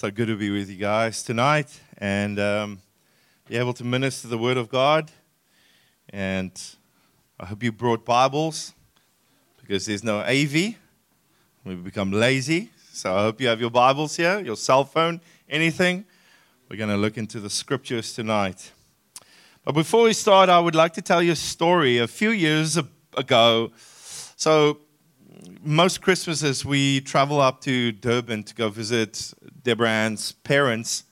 So good to be with you guys tonight and um, be able to minister the Word of God. And I hope you brought Bibles because there's no AV. We become lazy. So I hope you have your Bibles here, your cell phone, anything. We're going to look into the scriptures tonight. But before we start, I would like to tell you a story. A few years ago, so most Christmases we travel up to Durban to go visit Deborah parents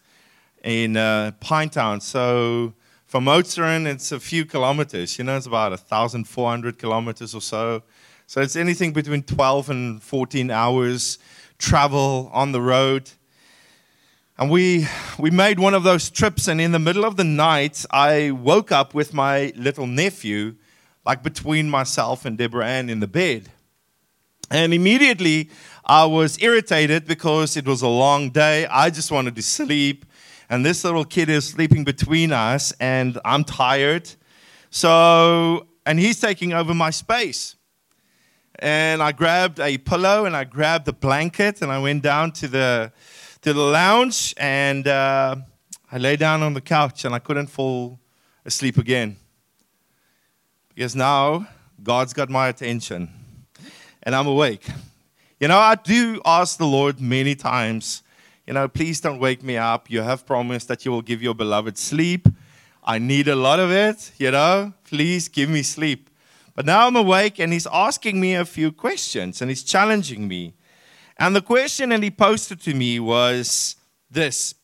in uh, Pinetown. So from Oudtshoorn, it's a few kilometers. You know, it's about 1,400 kilometers or so. So it's anything between 12 and 14 hours travel on the road. And we, we made one of those trips, and in the middle of the night, I woke up with my little nephew, like between myself and Deborah Ann in the bed. And immediately I was irritated because it was a long day. I just wanted to sleep. And this little kid is sleeping between us, and I'm tired. So, and he's taking over my space. And I grabbed a pillow and I grabbed a blanket and I went down to the, to the lounge and uh, I lay down on the couch and I couldn't fall asleep again. Because now God's got my attention and I'm awake. You know, I do ask the Lord many times, you know, please don't wake me up. You have promised that you will give your beloved sleep. I need a lot of it, you know. Please give me sleep. But now I'm awake and he's asking me a few questions and he's challenging me. And the question that he posted to me was this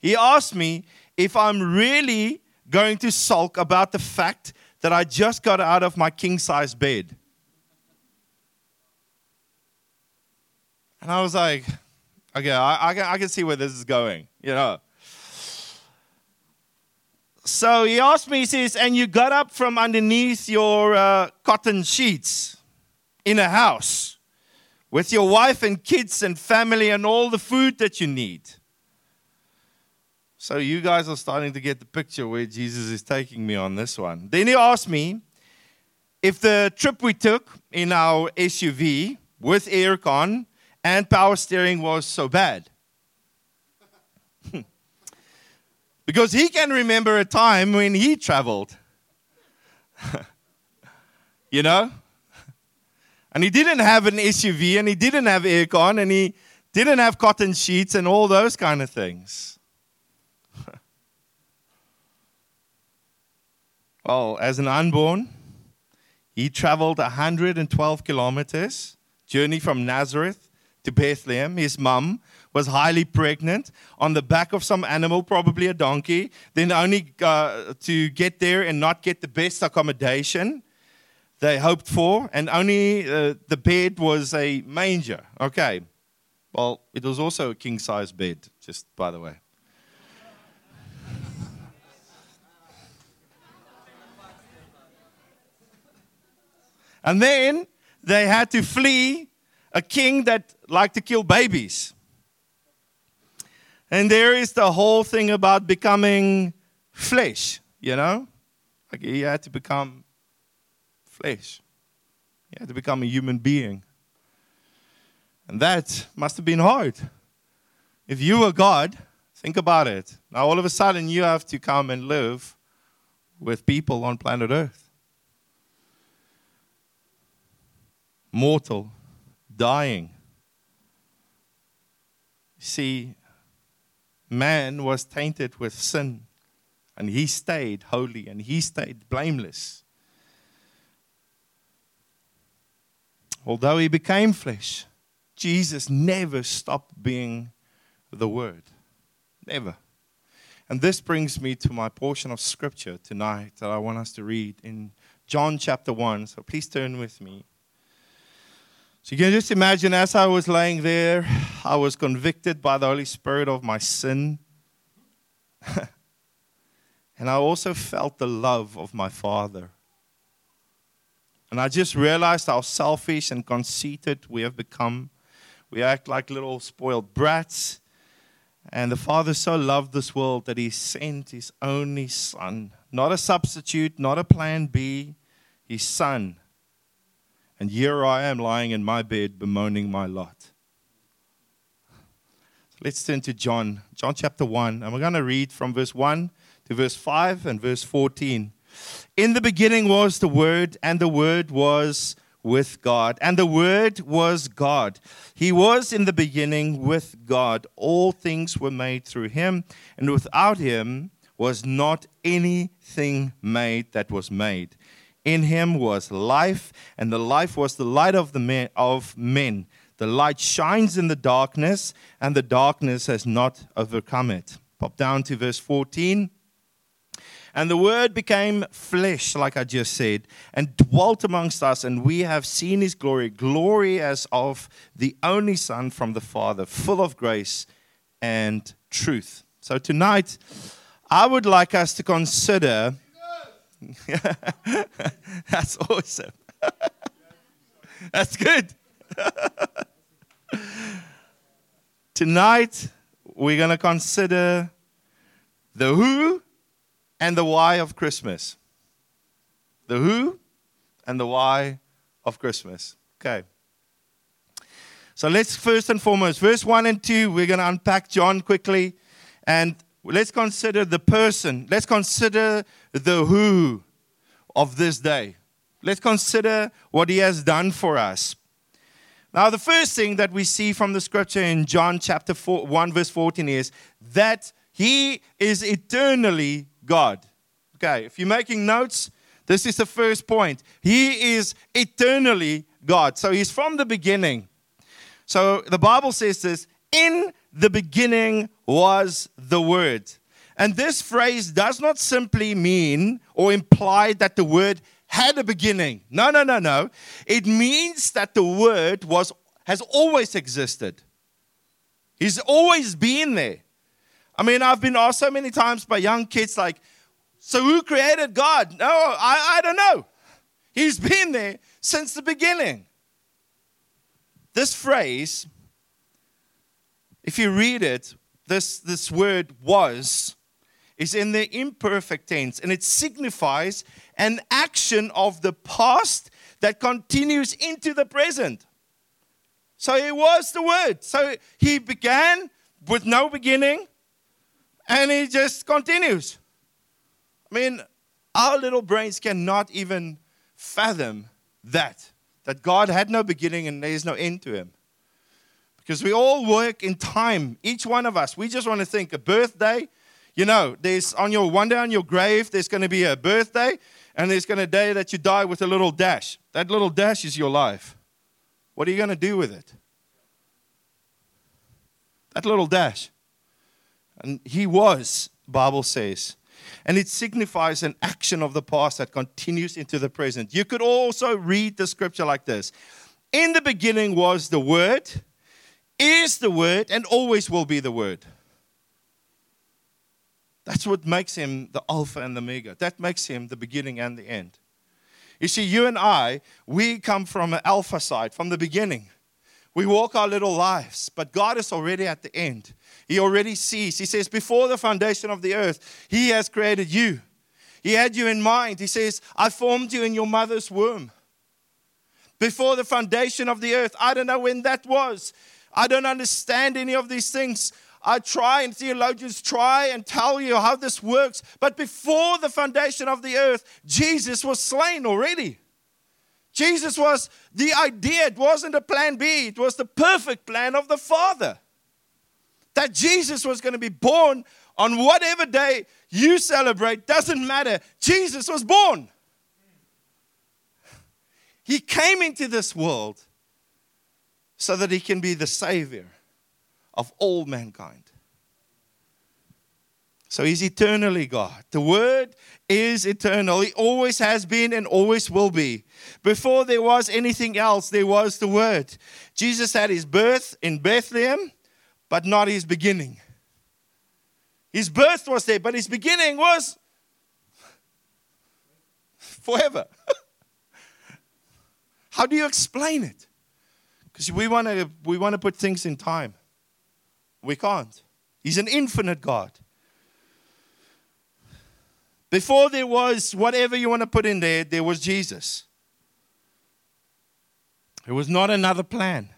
He asked me if I'm really going to sulk about the fact that I just got out of my king size bed. And I was like, okay, I, I, can, I can see where this is going, you know. So he asked me, he says, and you got up from underneath your uh, cotton sheets in a house with your wife and kids and family and all the food that you need. So you guys are starting to get the picture where Jesus is taking me on this one. Then he asked me if the trip we took in our SUV with aircon and power steering was so bad. because he can remember a time when he traveled. you know? And he didn't have an SUV and he didn't have aircon and he didn't have cotton sheets and all those kind of things. well, as an unborn, he traveled 112 kilometers, journey from Nazareth to Bethlehem. His mum was highly pregnant on the back of some animal, probably a donkey, then only uh, to get there and not get the best accommodation they hoped for, and only uh, the bed was a manger. Okay. Well, it was also a king size bed, just by the way. and then they had to flee a king that liked to kill babies. And there is the whole thing about becoming flesh, you know? Like he had to become flesh. He had to become a human being. And that must have been hard. If you were God, think about it. Now all of a sudden you have to come and live with people on planet Earth. Mortal, dying. See, man was tainted with sin, and he stayed holy and he stayed blameless. Although he became flesh, Jesus never stopped being the Word. Never. And this brings me to my portion of scripture tonight that I want us to read in John chapter 1. So please turn with me. So you can just imagine as I was laying there, I was convicted by the Holy Spirit of my sin. and I also felt the love of my Father. And I just realized how selfish and conceited we have become. We act like little spoiled brats. And the Father so loved this world that He sent His only Son, not a substitute, not a plan B, His Son and here I am lying in my bed bemoaning my lot. Let's turn to John, John chapter 1, and we're going to read from verse 1 to verse 5 and verse 14. In the beginning was the Word, and the Word was with God, and the Word was God. He was in the beginning with God. All things were made through Him, and without Him was not anything made that was made. In Him was life, and the life was the light of the men, of men. The light shines in the darkness, and the darkness has not overcome it. Pop down to verse 14. And the Word became flesh, like I just said, and dwelt amongst us, and we have seen His glory glory as of the only Son from the Father, full of grace and truth. So tonight, I would like us to consider. That's awesome. That's good. Tonight, we're going to consider the who and the why of Christmas. The who and the why of Christmas. Okay. So let's first and foremost, verse 1 and 2, we're going to unpack John quickly. And let's consider the person. Let's consider the who of this day. Let's consider what he has done for us. Now, the first thing that we see from the scripture in John chapter 4, 1, verse 14 is that he is eternally God. Okay, if you're making notes, this is the first point. He is eternally God. So he's from the beginning. So the Bible says this in the beginning was the Word. And this phrase does not simply mean or imply that the Word had a beginning. No, no, no, no. It means that the word was has always existed. He's always been there. I mean, I've been asked so many times by young kids, like, so who created God? No, I, I don't know. He's been there since the beginning. This phrase, if you read it, this, this word was is in the imperfect tense, and it signifies an action of the past that continues into the present. So it was the Word. So he began with no beginning, and he just continues. I mean, our little brains cannot even fathom that, that God had no beginning and there is no end to him. Because we all work in time, each one of us. We just want to think a birthday, you know, there's on your one day on your grave, there's going to be a birthday, and there's going to be a day that you die with a little dash. That little dash is your life. What are you going to do with it? That little dash. And he was, Bible says. And it signifies an action of the past that continues into the present. You could also read the scripture like this In the beginning was the Word, is the Word, and always will be the Word. That's what makes him the Alpha and the Omega. That makes him the beginning and the end. You see, you and I, we come from an Alpha side, from the beginning. We walk our little lives, but God is already at the end. He already sees. He says, Before the foundation of the earth, He has created you. He had you in mind. He says, I formed you in your mother's womb. Before the foundation of the earth, I don't know when that was. I don't understand any of these things. I try and theologians try and tell you how this works. But before the foundation of the earth, Jesus was slain already. Jesus was the idea, it wasn't a plan B, it was the perfect plan of the Father. That Jesus was going to be born on whatever day you celebrate, doesn't matter. Jesus was born. He came into this world so that he can be the Savior of all mankind. So he's eternally God. The Word is eternal. He always has been and always will be. Before there was anything else, there was the Word. Jesus had his birth in Bethlehem, but not his beginning. His birth was there, but his beginning was forever. How do you explain it? Because we want to we want to put things in time. We can't. He's an infinite God. Before there was whatever you want to put in there, there was Jesus. It was not another plan.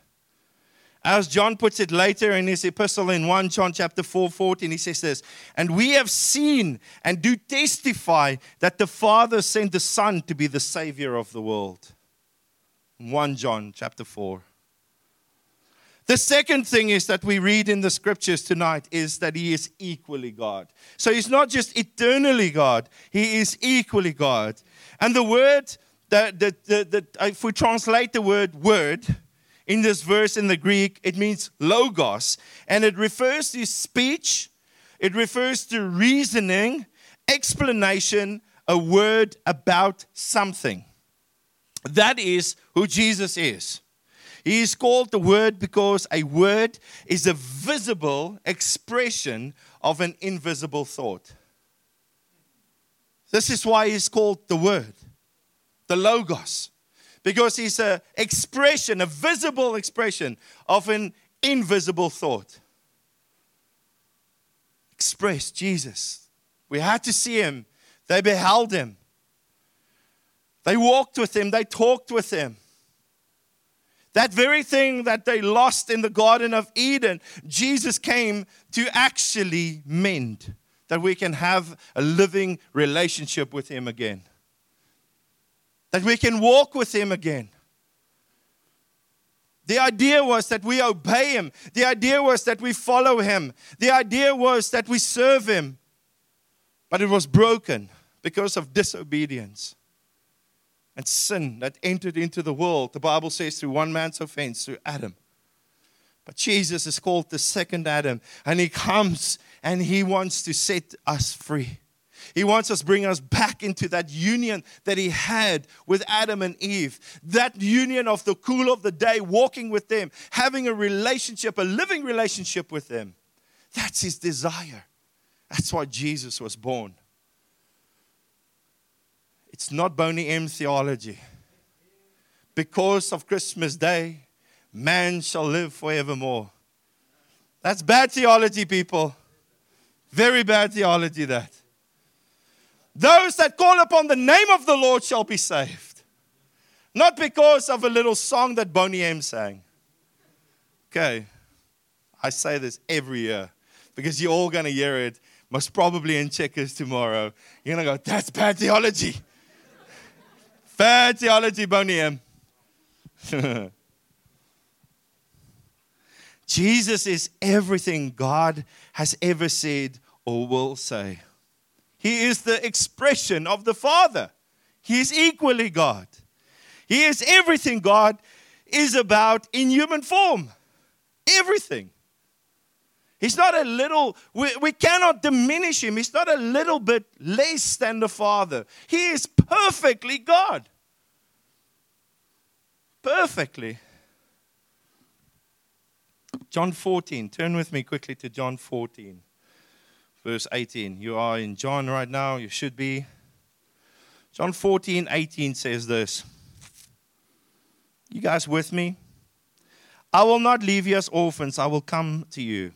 As John puts it later in his epistle in 1 John chapter 4, 14, he says this, and we have seen and do testify that the Father sent the Son to be the Savior of the world. 1 John chapter 4. The second thing is that we read in the scriptures tonight is that he is equally God. So he's not just eternally God, he is equally God. And the word, that, that, that, that if we translate the word word, in this verse in the Greek, it means logos, and it refers to speech, it refers to reasoning, explanation, a word about something. That is who Jesus is. He is called the Word because a word is a visible expression of an invisible thought. This is why he's called the Word, the Logos, because he's an expression, a visible expression of an invisible thought. Expressed Jesus. We had to see him, they beheld him, they walked with him, they talked with him. That very thing that they lost in the Garden of Eden, Jesus came to actually mend, that we can have a living relationship with Him again, that we can walk with Him again. The idea was that we obey Him, the idea was that we follow Him, the idea was that we serve Him, but it was broken because of disobedience and sin that entered into the world. The Bible says through one man's offense, through Adam. But Jesus is called the second Adam, and he comes and he wants to set us free. He wants us bring us back into that union that he had with Adam and Eve. That union of the cool of the day, walking with them, having a relationship, a living relationship with them. That's his desire. That's why Jesus was born. It's not Boney M theology. Because of Christmas Day, man shall live forevermore. That's bad theology, people. Very bad theology, that. Those that call upon the name of the Lord shall be saved. Not because of a little song that Boney M sang. Okay. I say this every year because you're all going to hear it, most probably in Checkers tomorrow. You're going to go, that's bad theology. Bad theology, Boney Jesus is everything God has ever said or will say. He is the expression of the Father. He is equally God. He is everything God is about in human form. Everything. He's not a little, we, we cannot diminish him. He's not a little bit less than the Father. He is perfectly God. Perfectly. John 14. Turn with me quickly to John 14, verse 18. You are in John right now. You should be. John 14, 18 says this. You guys with me? I will not leave you as orphans, I will come to you.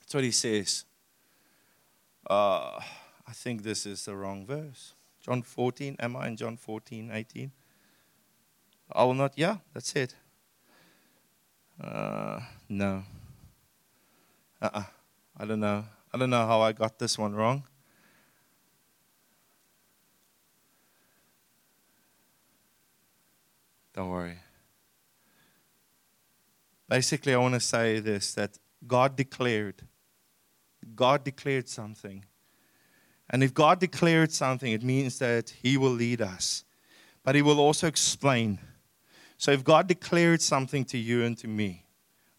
That's what he says. Uh, I think this is the wrong verse. John 14, am I in John 14, 18? I will not, yeah, that's it. Uh, no. Uh uh-uh. I don't know. I don't know how I got this one wrong. Don't worry. Basically, I want to say this that God declared God declared something. And if God declared something, it means that He will lead us. But He will also explain. So if God declared something to you and to me,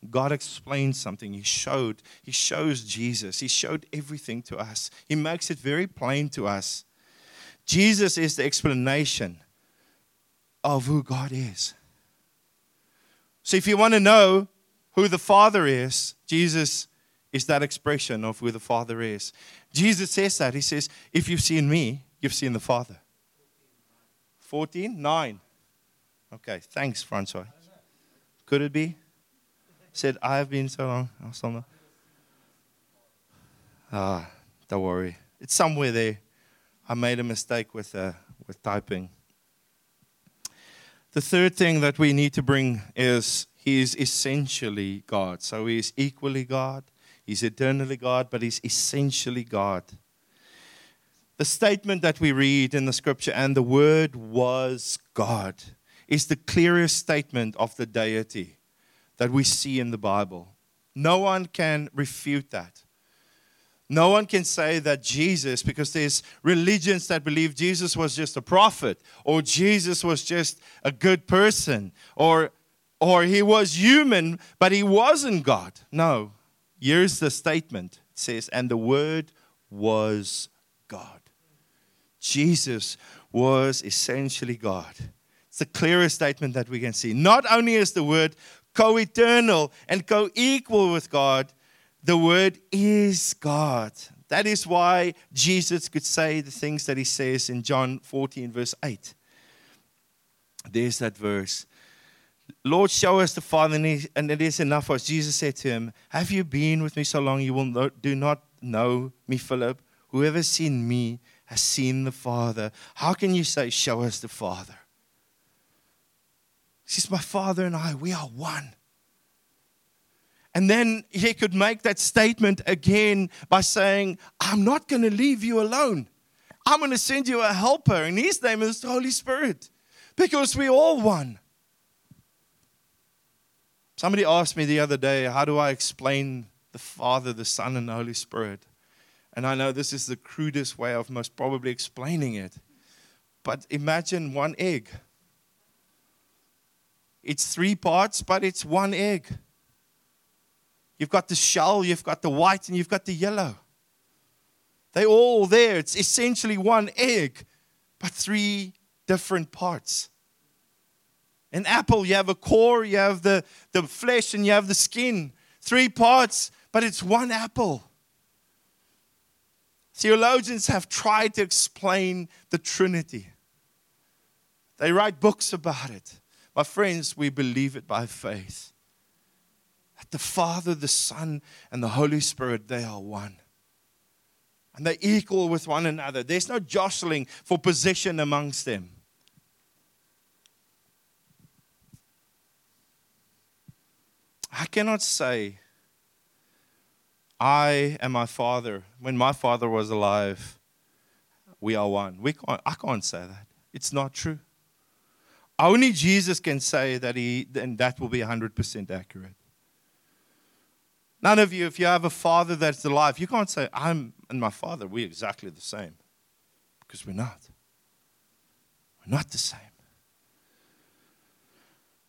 God explained something. He showed, He shows Jesus. He showed everything to us. He makes it very plain to us. Jesus is the explanation of who God is. So if you want to know who the Father is, Jesus is that expression of who the Father is. Jesus says that. He says, If you've seen me, you've seen the Father. 14? 9. Okay, thanks, Francois. Could it be? Said, I have been so long. Oh. Ah, don't worry. It's somewhere there. I made a mistake with, uh, with typing. The third thing that we need to bring is He is essentially God. So he is equally God, he's eternally God, but he's essentially God. The statement that we read in the scripture, and the word was God, is the clearest statement of the deity that we see in the Bible. No one can refute that. No one can say that Jesus, because there's religions that believe Jesus was just a prophet, or Jesus was just a good person, or, or he was human, but he wasn't God. No. Here's the statement it says, and the Word was God. Jesus was essentially God. It's the clearest statement that we can see. Not only is the Word co eternal and co equal with God, the Word is God. That is why Jesus could say the things that he says in John 14, verse 8. There's that verse. Lord, show us the Father, and it is enough for us. Jesus said to him, Have you been with me so long you will not, do not know me, Philip? Whoever has seen me has seen the Father. How can you say, Show us the Father? Says, My Father and I, we are one. And then he could make that statement again by saying, I'm not going to leave you alone. I'm going to send you a helper, and his name is the Holy Spirit because we all one. Somebody asked me the other day, How do I explain the Father, the Son, and the Holy Spirit? And I know this is the crudest way of most probably explaining it. But imagine one egg. It's three parts, but it's one egg. You've got the shell, you've got the white, and you've got the yellow. They're all there. It's essentially one egg, but three different parts. An apple, you have a core, you have the, the flesh, and you have the skin. Three parts, but it's one apple. Theologians have tried to explain the Trinity. They write books about it. My friends, we believe it by faith That the Father, the Son, and the Holy Spirit, they are one. And they're equal with one another. There's no jostling for position amongst them. I cannot say, I and my father, when my father was alive, we are one. We can't, I can't say that. It's not true. Only Jesus can say that, he, and that will be 100% accurate. None of you, if you have a father that's alive, you can't say, I'm and my father, we're exactly the same. Because we're not. We're not the same.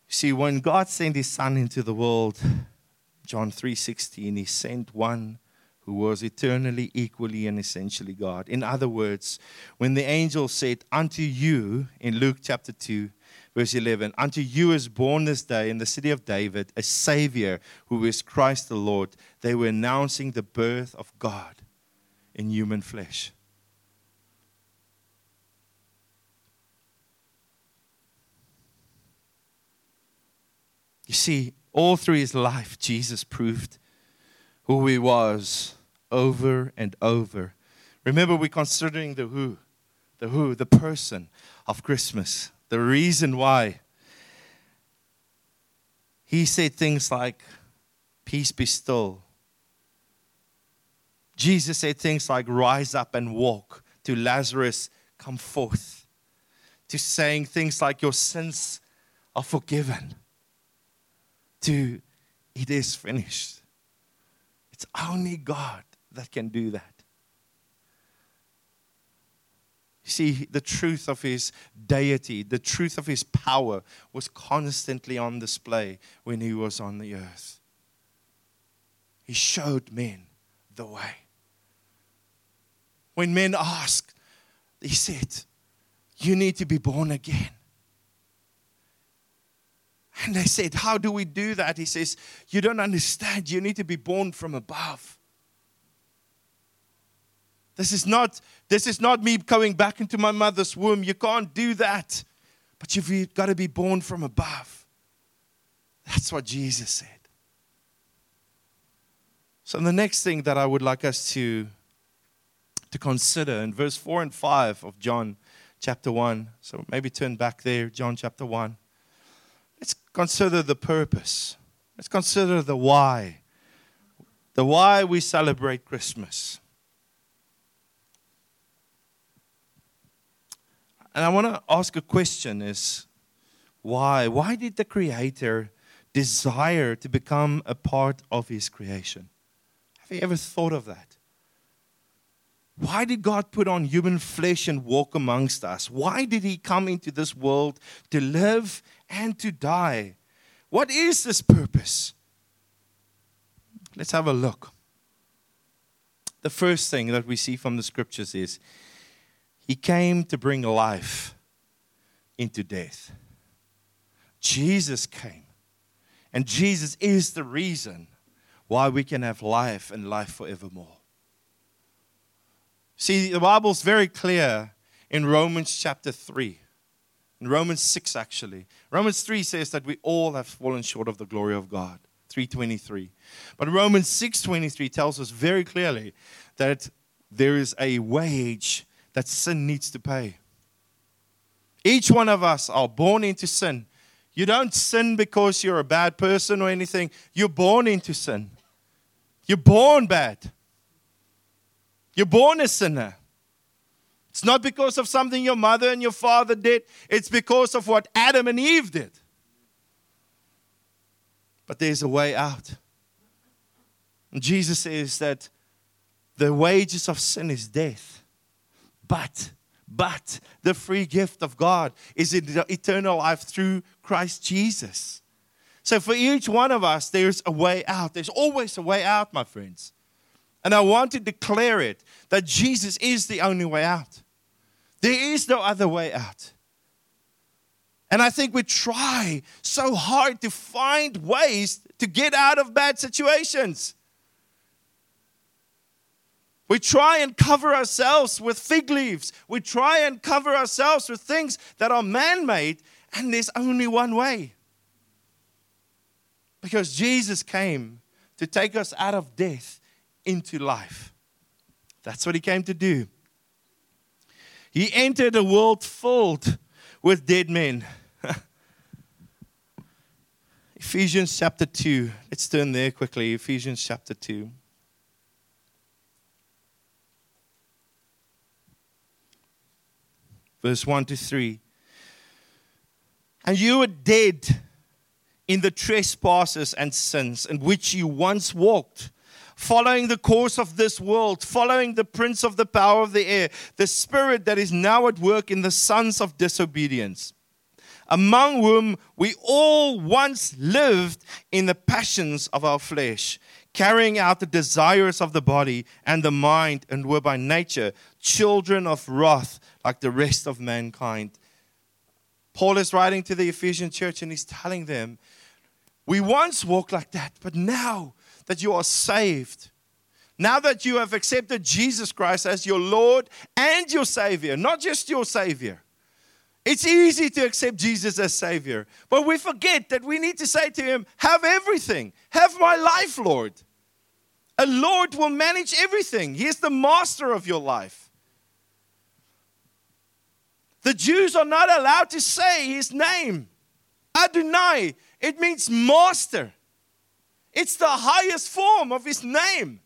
You see, when God sent his son into the world, John 3:16, he sent one who was eternally, equally, and essentially God. In other words, when the angel said, Unto you, in Luke chapter 2, verse 11 Unto you is born this day in the city of David a Savior who is Christ the Lord. They were announcing the birth of God in human flesh. You see, all through his life, Jesus proved who he was over and over. Remember, we're considering the who, the who, the person of Christmas the reason why. He said things like, Peace be still. Jesus said things like, Rise up and walk. To Lazarus, come forth. To saying things like, Your sins are forgiven. To, It is finished. It's only God that can do that. See, the truth of his deity, the truth of his power was constantly on display when he was on the earth. He showed men the way. When men asked, he said, You need to be born again. And they said, How do we do that? He says, You don't understand. You need to be born from above. This is not this is not me going back into my mother's womb. You can't do that. But you've got to be born from above. That's what Jesus said. So the next thing that I would like us to to consider in verse 4 and 5 of John chapter 1. So maybe turn back there, John chapter 1. let's consider the purpose. Let's consider the why. The why we celebrate Christmas. And I want to ask a question is why? Why did the Creator desire to become a part of His creation? Have you ever thought of that? Why did God put on human flesh and walk amongst us? Why did He come into this world to live and to die? What is this purpose? Let's have a look. The first thing that we see from the scriptures is He came to bring life into death. Jesus came. And Jesus is the reason why we can have life and life forevermore. See, the Bible's very clear in Romans chapter 3. In Romans 6 actually. Romans 3 says that we all have fallen short of the glory of God. 323. But Romans 6:23 tells us very clearly that there is a wage that sin needs to pay. Each one of us are born into sin. You don't sin because you're a bad person or anything. You're born into sin. You're born bad. You're born a sinner. It's not because of something your mother and your father did, it's because of what Adam and Eve did. But there's a way out. And Jesus says that the wages of sin is death. But, but the free gift of God is in eternal life through Christ Jesus. So for each one of us, there's a way out. There's always a way out, my friends. And I want to declare it that Jesus is the only way out. There is no other way out. And I think we try so hard to find ways to get out of bad situations. We try and cover ourselves with fig leaves. We try and cover ourselves with things that are man made, and there's only one way. Because Jesus came to take us out of death into life. That's what he came to do. He entered a world filled with dead men. Ephesians chapter 2. Let's turn there quickly. Ephesians chapter 2. Verse 1 to 3. And you were dead in the trespasses and sins in which you once walked, following the course of this world, following the prince of the power of the air, the spirit that is now at work in the sons of disobedience among whom we all once lived in the passions of our flesh, carrying out the desires of the body and the mind, and were by nature children of wrath like the rest of mankind. Paul is writing to the Ephesian church and he's telling them, We once walked like that, but now that you are saved, now that you have accepted Jesus Christ as your Lord and your Savior, not just your Savior, it's easy to accept Jesus as Savior, but we forget that we need to say to Him, Have everything. Have my life, Lord. A Lord will manage everything, He is the master of your life. The Jews are not allowed to say His name. Adonai, it means master. It's the highest form of His name.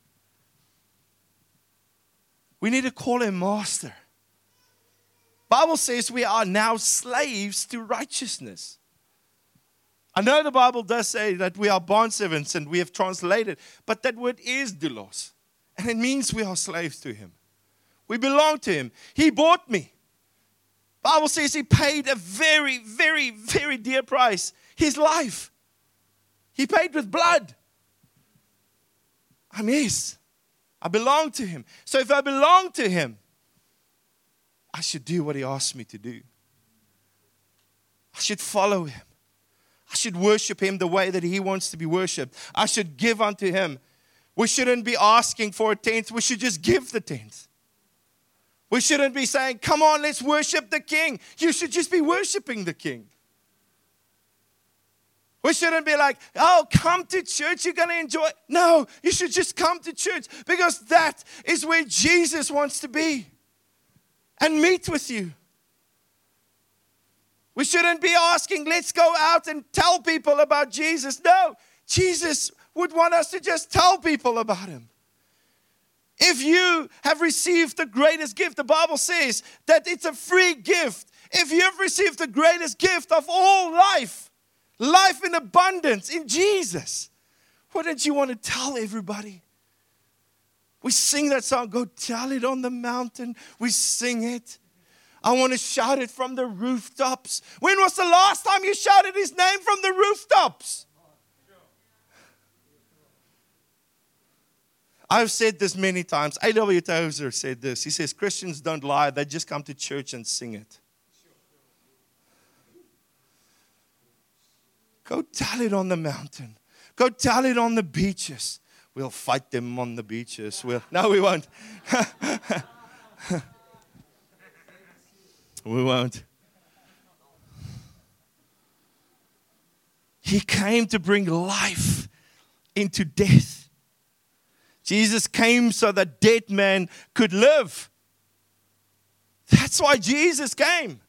We need to call Him master. Bible says we are now slaves to righteousness. I know the Bible does say that we are bond servants and we have translated, but that word is doulos. And it means we are slaves to him. We belong to him. He bought me. Bible says he paid a very, very, very dear price. His life. He paid with blood. I'm his. I belong to him. So if I belong to him, I should do what He asked me to do. I should follow Him. I should worship Him the way that He wants to be worshiped. I should give unto Him. We shouldn't be asking for a tenth, we should just give the tenth. We shouldn't be saying, Come on, let's worship the King. You should just be worshiping the King. We shouldn't be like, oh, come to church, you're going to enjoy. No, you should just come to church because that is where Jesus wants to be and meet with you. We shouldn't be asking, let's go out and tell people about Jesus. No, Jesus would want us to just tell people about him. If you have received the greatest gift, the Bible says that it's a free gift. If you have received the greatest gift of all life, life in abundance in Jesus, wouldn't you want to tell everybody? We sing that song, Go Tell It on the Mountain. We sing it. I want to shout it from the rooftops. When was the last time you shouted his name from the rooftops? I've said this many times. A.W. Tozer said this. He says, Christians don't lie, they just come to church and sing it. Go tell it on the mountain. Go tell it on the beaches. We'll fight them on the beaches. We'll, no, we won't. we won't. He came to bring life into death. Jesus came so that dead men could live. That's why Jesus came,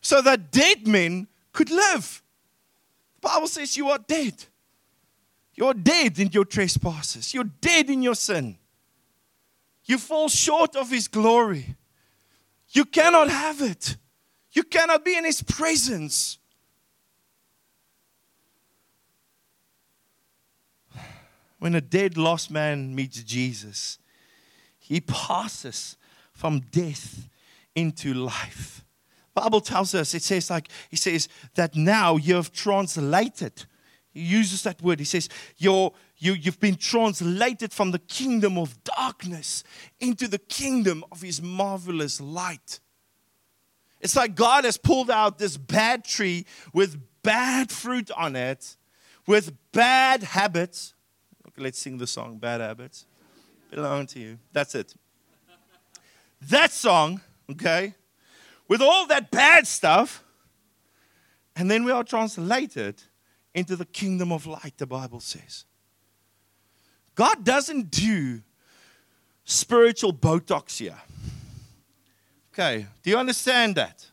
so that dead men could live. The Bible says you are dead. You're dead in your trespasses. You're dead in your sin. You fall short of His glory. You cannot have it. You cannot be in His presence. when a dead, lost man meets Jesus, he passes from death into life. Bible tells us, it says like, he says that now you have translated. He uses that word. He says, You're, you, you've been translated from the kingdom of darkness into the kingdom of his marvelous light. It's like God has pulled out this bad tree with bad fruit on it, with bad habits, Okay, let's sing the song, Bad Habits. Belong to you. That's it. That song, okay, with all that bad stuff, and then we are translated into the kingdom of light, the Bible says. God doesn't do spiritual Botox here. Okay, do you understand that?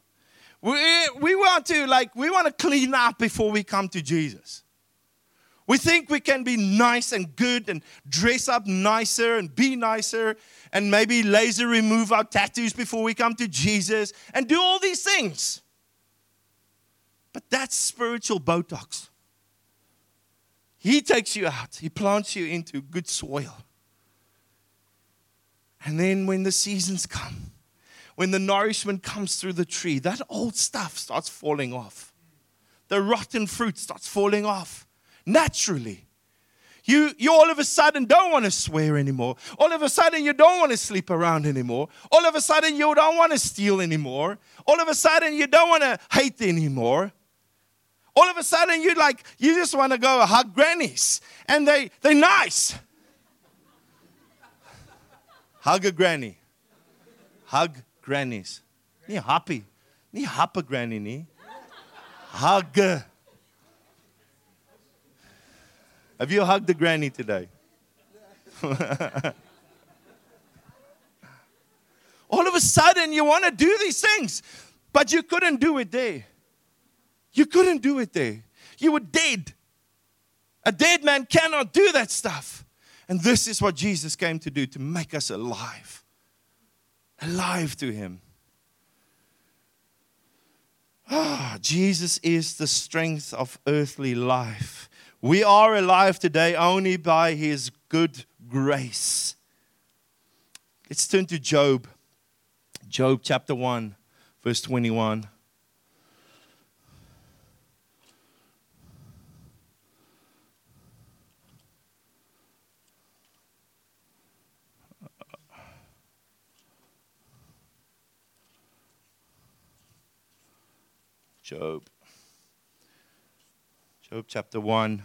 We, we want to like we want to clean up before we come to Jesus. We think we can be nice and good and dress up nicer and be nicer and maybe laser remove our tattoos before we come to Jesus and do all these things. But that's spiritual Botox. He takes you out, He plants you into good soil. And then when the seasons come, when the nourishment comes through the tree, that old stuff starts falling off. The rotten fruit starts falling off naturally. You, you all of a sudden don't want to swear anymore. All of a sudden you don't want to sleep around anymore. All of a sudden you don't want to steal anymore. All of a sudden you don't want to hate anymore. All of a sudden you like you just want to go hug grannies and they they nice. hug a granny. Hug grannies. Ni happy. Ni happy granny ni. Hug. Have you hugged the granny today? All of a sudden, you want to do these things, but you couldn't do it there. You couldn't do it there. You were dead. A dead man cannot do that stuff. And this is what Jesus came to do to make us alive. Alive to Him. Ah, Jesus is the strength of earthly life. We are alive today only by His good grace. Let's turn to Job. Job chapter 1, verse 21. Job. Job chapter 1.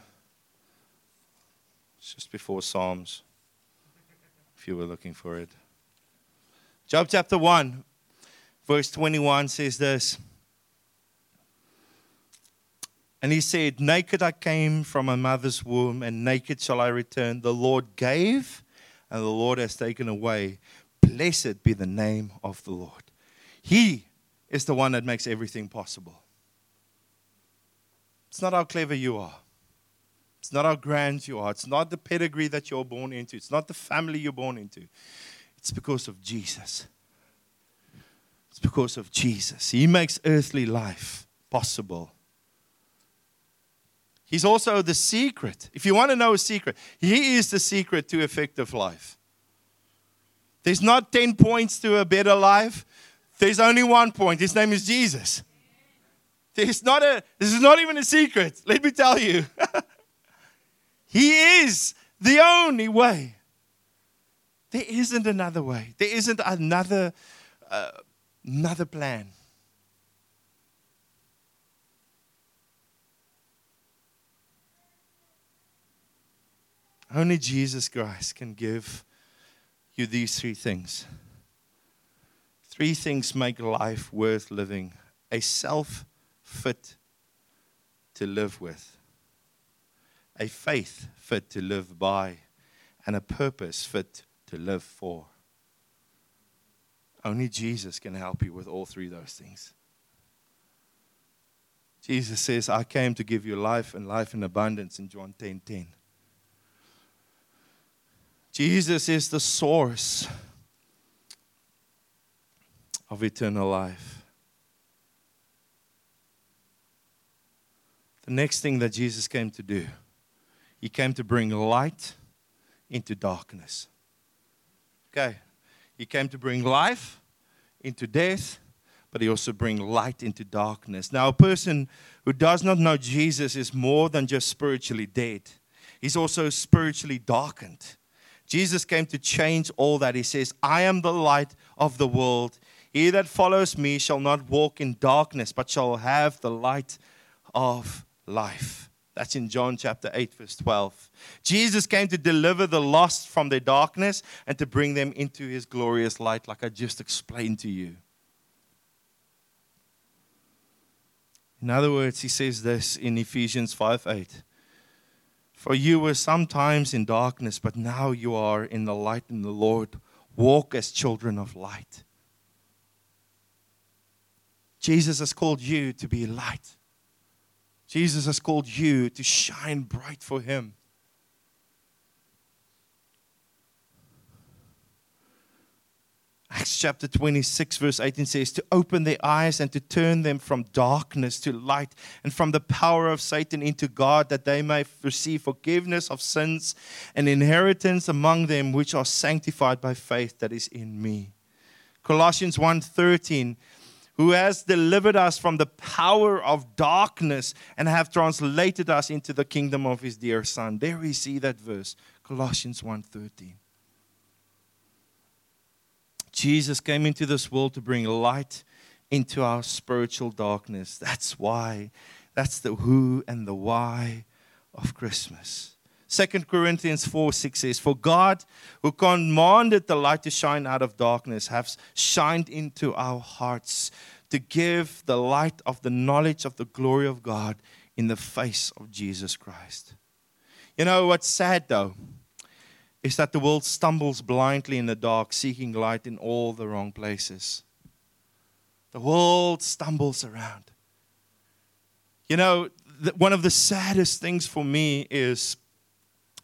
It's just before Psalms, if you were looking for it. Job chapter 1, verse 21 says this. And he said, Naked I came from my mother's womb, and naked shall I return. The Lord gave, and the Lord has taken away. Blessed be the name of the Lord. He is the one that makes everything possible. It's not how clever you are. It's not how grand you are. It's not the pedigree that you're born into. It's not the family you're born into. It's because of Jesus. It's because of Jesus. He makes earthly life possible. He's also the secret. If you want to know a secret, He is the secret to effective life. There's not 10 points to a better life, there's only one point. His name is Jesus. There's not a, this is not even a secret, let me tell you. he is the only way. There isn't another way. There isn't another, uh, another plan. Only Jesus Christ can give you these three things. Three things make life worth living a self fit to live with, a faith fit to live by, and a purpose fit to live for. Only Jesus can help you with all three of those things. Jesus says, I came to give you life and life in abundance in John 10 10. Jesus is the source of eternal life. The next thing that Jesus came to do, he came to bring light into darkness. Okay. He came to bring life into death, but he also bring light into darkness. Now, a person who does not know Jesus is more than just spiritually dead. He's also spiritually darkened. Jesus came to change all that. He says, I am the light of the world. He that follows me shall not walk in darkness, but shall have the light of life. That's in John chapter 8, verse 12. Jesus came to deliver the lost from their darkness and to bring them into his glorious light, like I just explained to you. In other words, he says this in Ephesians 5 8. For you were sometimes in darkness, but now you are in the light in the Lord. Walk as children of light. Jesus has called you to be light. Jesus has called you to shine bright for Him. Acts chapter 26, verse 18 says, To open their eyes and to turn them from darkness to light and from the power of Satan into God, that they may receive forgiveness of sins and inheritance among them which are sanctified by faith that is in me. Colossians 1:13 who has delivered us from the power of darkness and have translated us into the kingdom of his dear son. There we see that verse, Colossians 1:13. Jesus came into this world to bring light into our spiritual darkness. That's why. That's the who and the why of Christmas. 2 Corinthians 4 6 says, For God, who commanded the light to shine out of darkness, has shined into our hearts to give the light of the knowledge of the glory of God in the face of Jesus Christ. You know what's sad though? is that the world stumbles blindly in the dark, seeking light in all the wrong places. The world stumbles around. You know, one of the saddest things for me is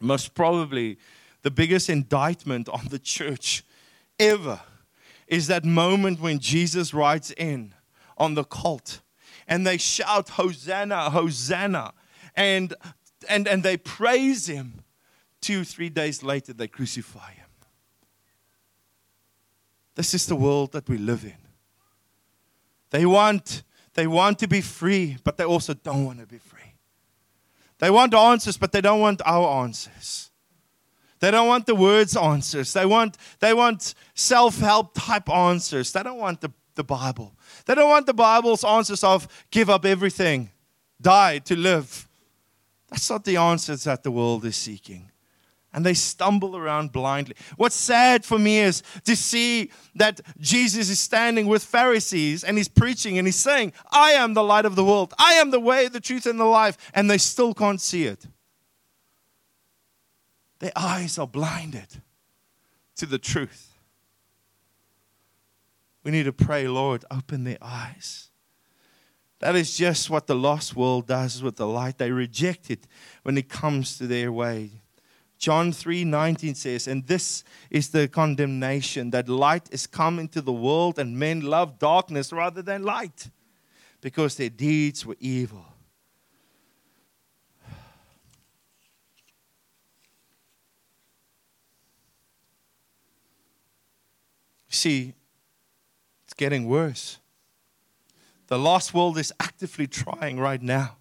most probably the biggest indictment on the church ever is that moment when Jesus rides in on the colt and they shout, Hosanna, Hosanna, and, and, and they praise him. Two, three days later, they crucify him. This is the world that we live in. They want, they want to be free, but they also don't want to be free. They want answers, but they don't want our answers. They don't want the words answers. They want, they want self help type answers. They don't want the, the Bible. They don't want the Bible's answers of give up everything, die to live. That's not the answers that the world is seeking and they stumble around blindly. What's sad for me is to see that Jesus is standing with Pharisees and he's preaching and he's saying, I am the light of the world. I am the way, the truth, and the life. And they still can't see it. Their eyes are blinded to the truth. We need to pray, Lord, open their eyes. That is just what the lost world does with the light. They reject it when it comes to their way. John 3:19 says, "And this is the condemnation that light is come into the world and men love darkness rather than light because their deeds were evil." See, it's getting worse. The lost world is actively trying right now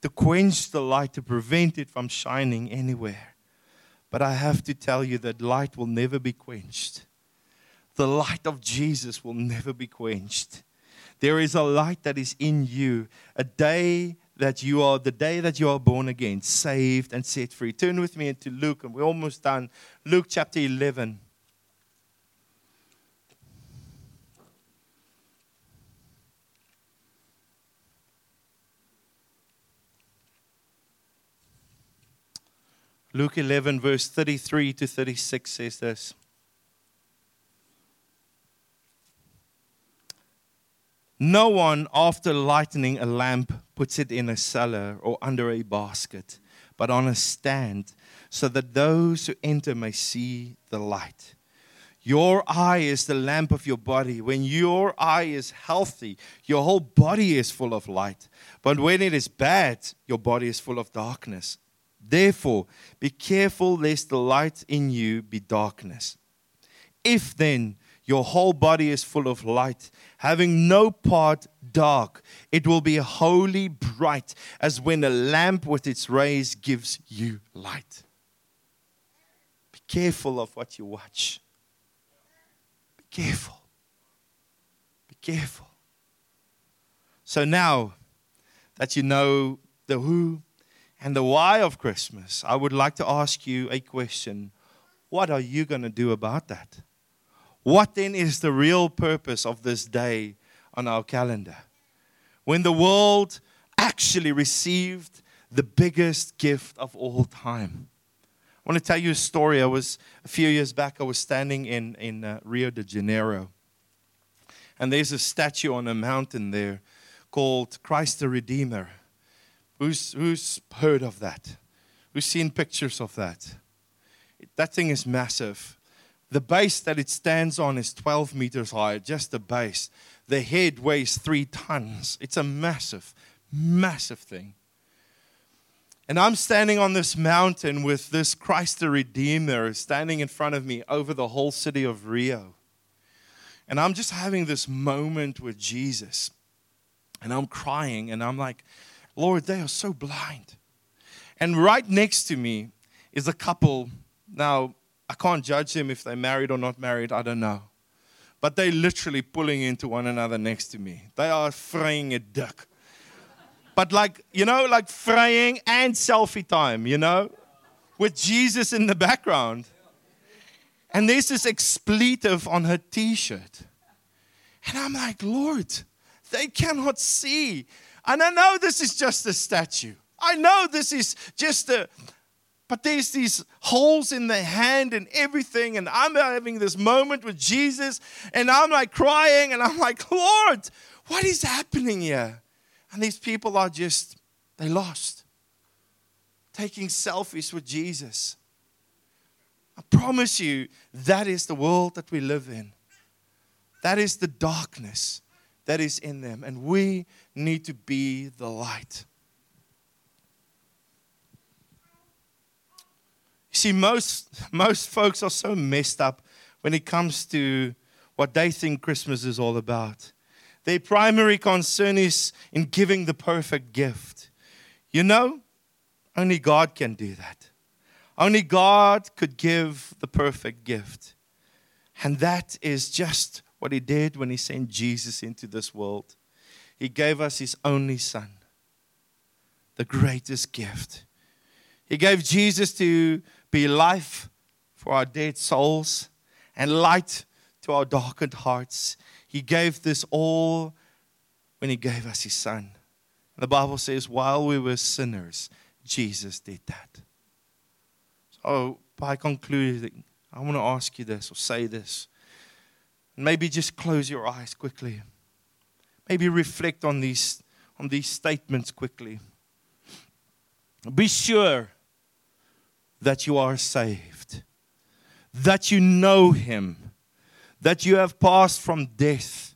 to quench the light, to prevent it from shining anywhere. But I have to tell you that light will never be quenched. The light of Jesus will never be quenched. There is a light that is in you, a day that you are, the day that you are born again, saved and set free. Turn with me into Luke, and we're almost done. Luke chapter 11. Luke 11, verse 33 to 36 says this. No one, after lighting a lamp, puts it in a cellar or under a basket, but on a stand, so that those who enter may see the light. Your eye is the lamp of your body. When your eye is healthy, your whole body is full of light. But when it is bad, your body is full of darkness. Therefore, be careful lest the light in you be darkness. If then your whole body is full of light, having no part dark, it will be wholly bright, as when a lamp with its rays gives you light. Be careful of what you watch. Be careful. Be careful. So now that you know the who, and the why of Christmas, I would like to ask you a question. What are you going to do about that? What then is the real purpose of this day on our calendar? When the world actually received the biggest gift of all time. I want to tell you a story. I was a few years back, I was standing in, in uh, Rio de Janeiro. And there's a statue on a mountain there called Christ the Redeemer. Who's, who's heard of that? Who's seen pictures of that? That thing is massive. The base that it stands on is 12 meters high, just the base. The head weighs three tons. It's a massive, massive thing. And I'm standing on this mountain with this Christ the Redeemer standing in front of me over the whole city of Rio. And I'm just having this moment with Jesus. And I'm crying, and I'm like, Lord, they are so blind. And right next to me is a couple. Now, I can't judge them if they're married or not married, I don't know. But they're literally pulling into one another next to me. They are fraying a duck. But like, you know, like fraying and selfie time, you know, with Jesus in the background. And there's this expletive on her t shirt. And I'm like, Lord, they cannot see. And I know this is just a statue. I know this is just a, but there's these holes in the hand and everything. And I'm having this moment with Jesus and I'm like crying and I'm like, Lord, what is happening here? And these people are just, they lost, taking selfies with Jesus. I promise you, that is the world that we live in. That is the darkness that is in them. And we need to be the light. You see, most, most folks are so messed up when it comes to what they think Christmas is all about. Their primary concern is in giving the perfect gift. You know, only God can do that. Only God could give the perfect gift. And that is just what He did when He sent Jesus into this world. He gave us His only Son, the greatest gift. He gave Jesus to be life for our dead souls and light to our darkened hearts. He gave this all when He gave us His Son. The Bible says, while we were sinners, Jesus did that. So, by concluding, I want to ask you this or say this. Maybe just close your eyes quickly. Maybe reflect on these, on these statements quickly. Be sure that you are saved, that you know Him, that you have passed from death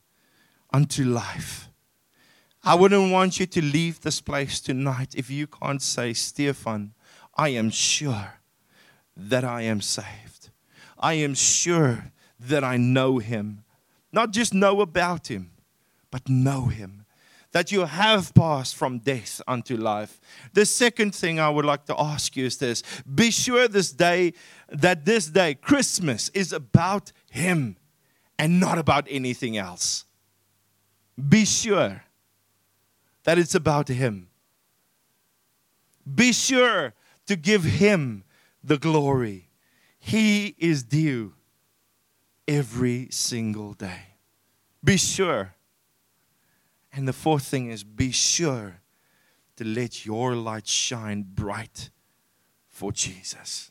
unto life. I wouldn't want you to leave this place tonight if you can't say, Stephan, I am sure that I am saved. I am sure that I know Him. Not just know about Him, but know Him that you have passed from death unto life. The second thing I would like to ask you is this be sure this day that this day, Christmas, is about Him and not about anything else. Be sure that it's about Him. Be sure to give Him the glory. He is due every single day. Be sure and the fourth thing is be sure to let your light shine bright for Jesus.